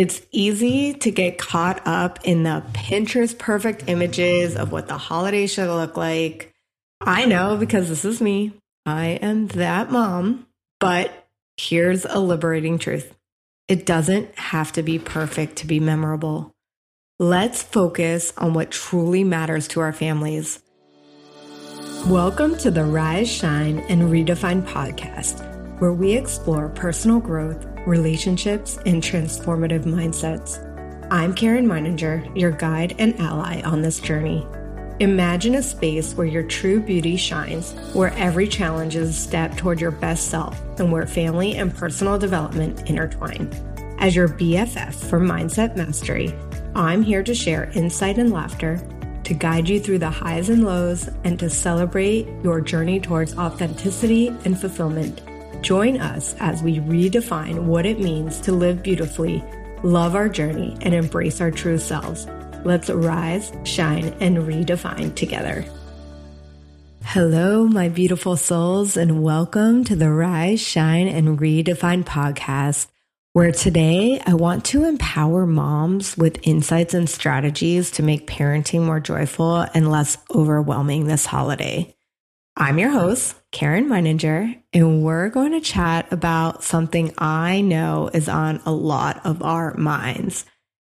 It's easy to get caught up in the Pinterest perfect images of what the holiday should look like. I know because this is me. I am that mom. But here's a liberating truth it doesn't have to be perfect to be memorable. Let's focus on what truly matters to our families. Welcome to the Rise, Shine, and Redefine podcast, where we explore personal growth relationships, and transformative mindsets. I'm Caryn Meininger, your guide and ally on this journey. Imagine a space where your true beauty shines, where every challenge is a step toward your best self, and where family and personal development intertwine. As your BFF for mindset mastery, I'm here to share insight and laughter, to guide you through the highs and lows, and to celebrate your journey towards authenticity and fulfillment. Join us as we redefine what it means to live beautifully, love our journey, and embrace our true selves. Let's rise, shine, and redefine together. Hello, my beautiful souls, and welcome to the Rise, Shine, and Redefine podcast, where today I want to empower moms with insights and strategies to make parenting more joyful and less overwhelming this holiday. I'm your host, Caryn Meininger, and we're going to chat about something I know is on a lot of our minds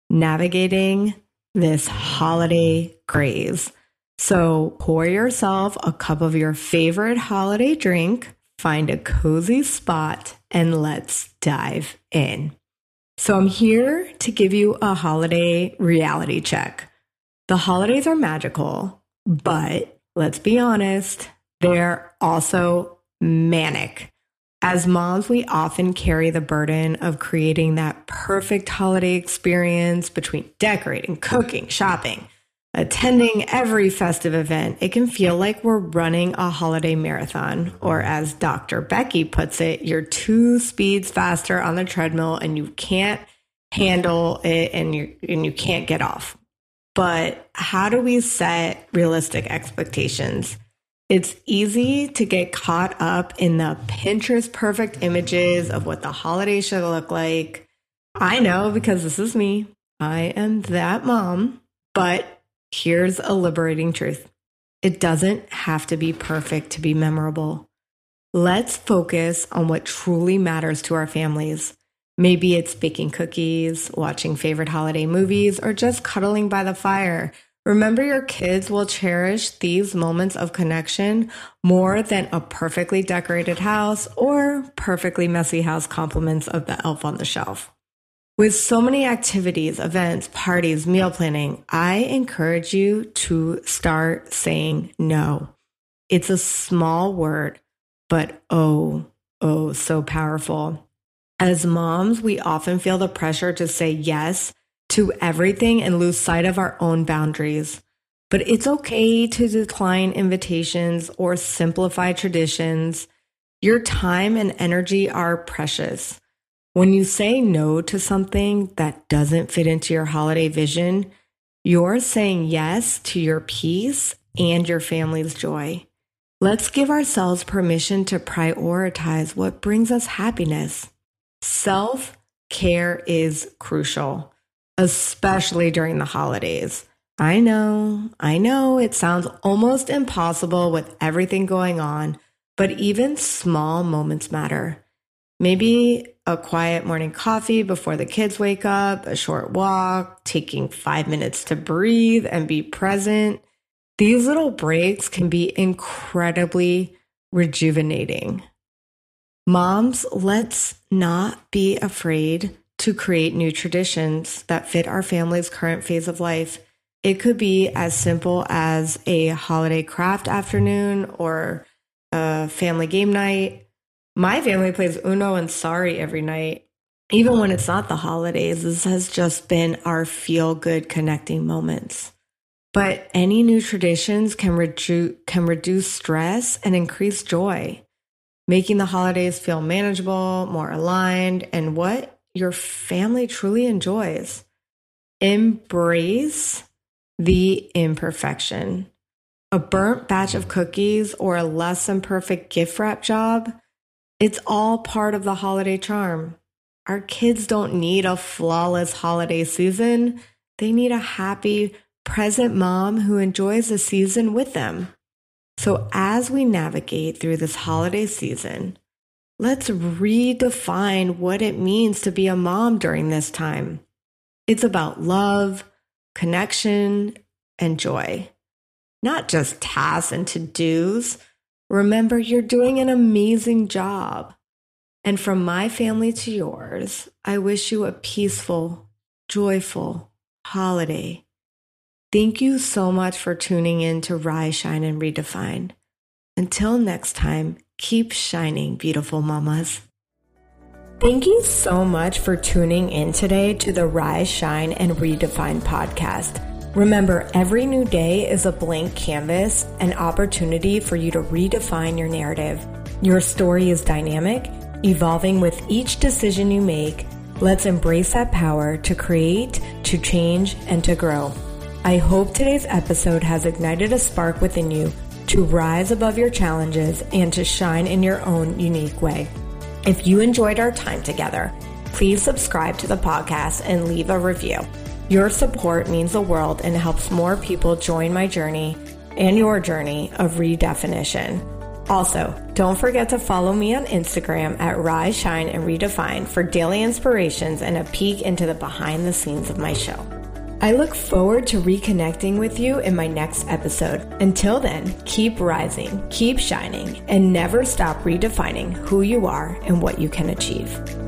navigating this holiday craze. So pour yourself a cup of your favorite holiday drink, find a cozy spot, and let's dive in. So I'm here to give you a holiday reality check. The holidays are magical, but let's be honest, they're also manic. As moms, we often carry the burden of creating that perfect holiday experience between decorating, cooking, shopping, attending every festive event. It can feel like we're running a holiday marathon, or as Dr. Becky puts it, you're two speeds faster on the treadmill and you can't handle it and you and you can't get off. But how do we set realistic expectations? It's easy to get caught up in the Pinterest perfect images of what the holiday should look like. I know because this is me. I am that mom. But here's a liberating truth it doesn't have to be perfect to be memorable. Let's focus on what truly matters to our families. Maybe it's baking cookies, watching favorite holiday movies, or just cuddling by the fire Remember, your kids will cherish these moments of connection more than a perfectly decorated house or perfectly messy house compliments of the elf on the shelf. With so many activities, events, parties, meal planning, I encourage you to start saying no. It's a small word, but oh, oh, so powerful. As moms, we often feel the pressure to say yes to everything and lose sight of our own boundaries. But it's okay to decline invitations or simplify traditions. Your time and energy are precious. When you say no to something that doesn't fit into your holiday vision, you're saying yes to your peace and your family's joy. Let's give ourselves permission to prioritize what brings us happiness. Self care is crucial especially during the holidays. I know, I know it sounds almost impossible with everything going on, but even small moments matter. Maybe a quiet morning coffee before the kids wake up, a short walk, taking five minutes to breathe and be present. These little breaks can be incredibly rejuvenating. Moms, let's not be afraid to create new traditions that fit our family's current phase of life. It could be as simple as a holiday craft afternoon or a family game night. My family plays Uno and Sorry every night. Even when it's not the holidays, this has just been our feel good connecting moments. But any new traditions can, redu- can reduce stress and increase joy, making the holidays feel manageable, more aligned, and what your family truly enjoys. Embrace the imperfection. A burnt batch of cookies or a less than perfect gift wrap job, it's all part of the holiday charm. Our kids don't need a flawless holiday season. They need a happy, present mom who enjoys the season with them. So, as we navigate through this holiday season, let's redefine what it means to be a mom during this time. It's about love, connection, and joy, not just tasks and to dos. Remember, you're doing an amazing job. And from my family to yours, I wish you a peaceful, joyful holiday. Thank you so much for tuning in to Rise, Shine, and Redefine. Until next time, keep shining, beautiful mamas. Thank you so much for tuning in today to the Rise, Shine, and Redefine podcast. Remember, every new day is a blank canvas, an opportunity for you to redefine your narrative. Your story is dynamic, evolving with each decision you make. Let's embrace that power to create, to change, and to grow. I hope today's episode has ignited a spark within you to rise above your challenges and to shine in your own unique way. If you enjoyed our time together, please subscribe to the podcast and leave a review. Your support means the world and helps more people join my journey and your journey of redefinition. Also, don't forget to follow me on Instagram at Rise, Shine, and Redefine for daily inspirations and a peek into the behind the scenes of my show. I look forward to reconnecting with you in my next episode. Until then, keep rising, keep shining, and never stop redefining who you are and what you can achieve.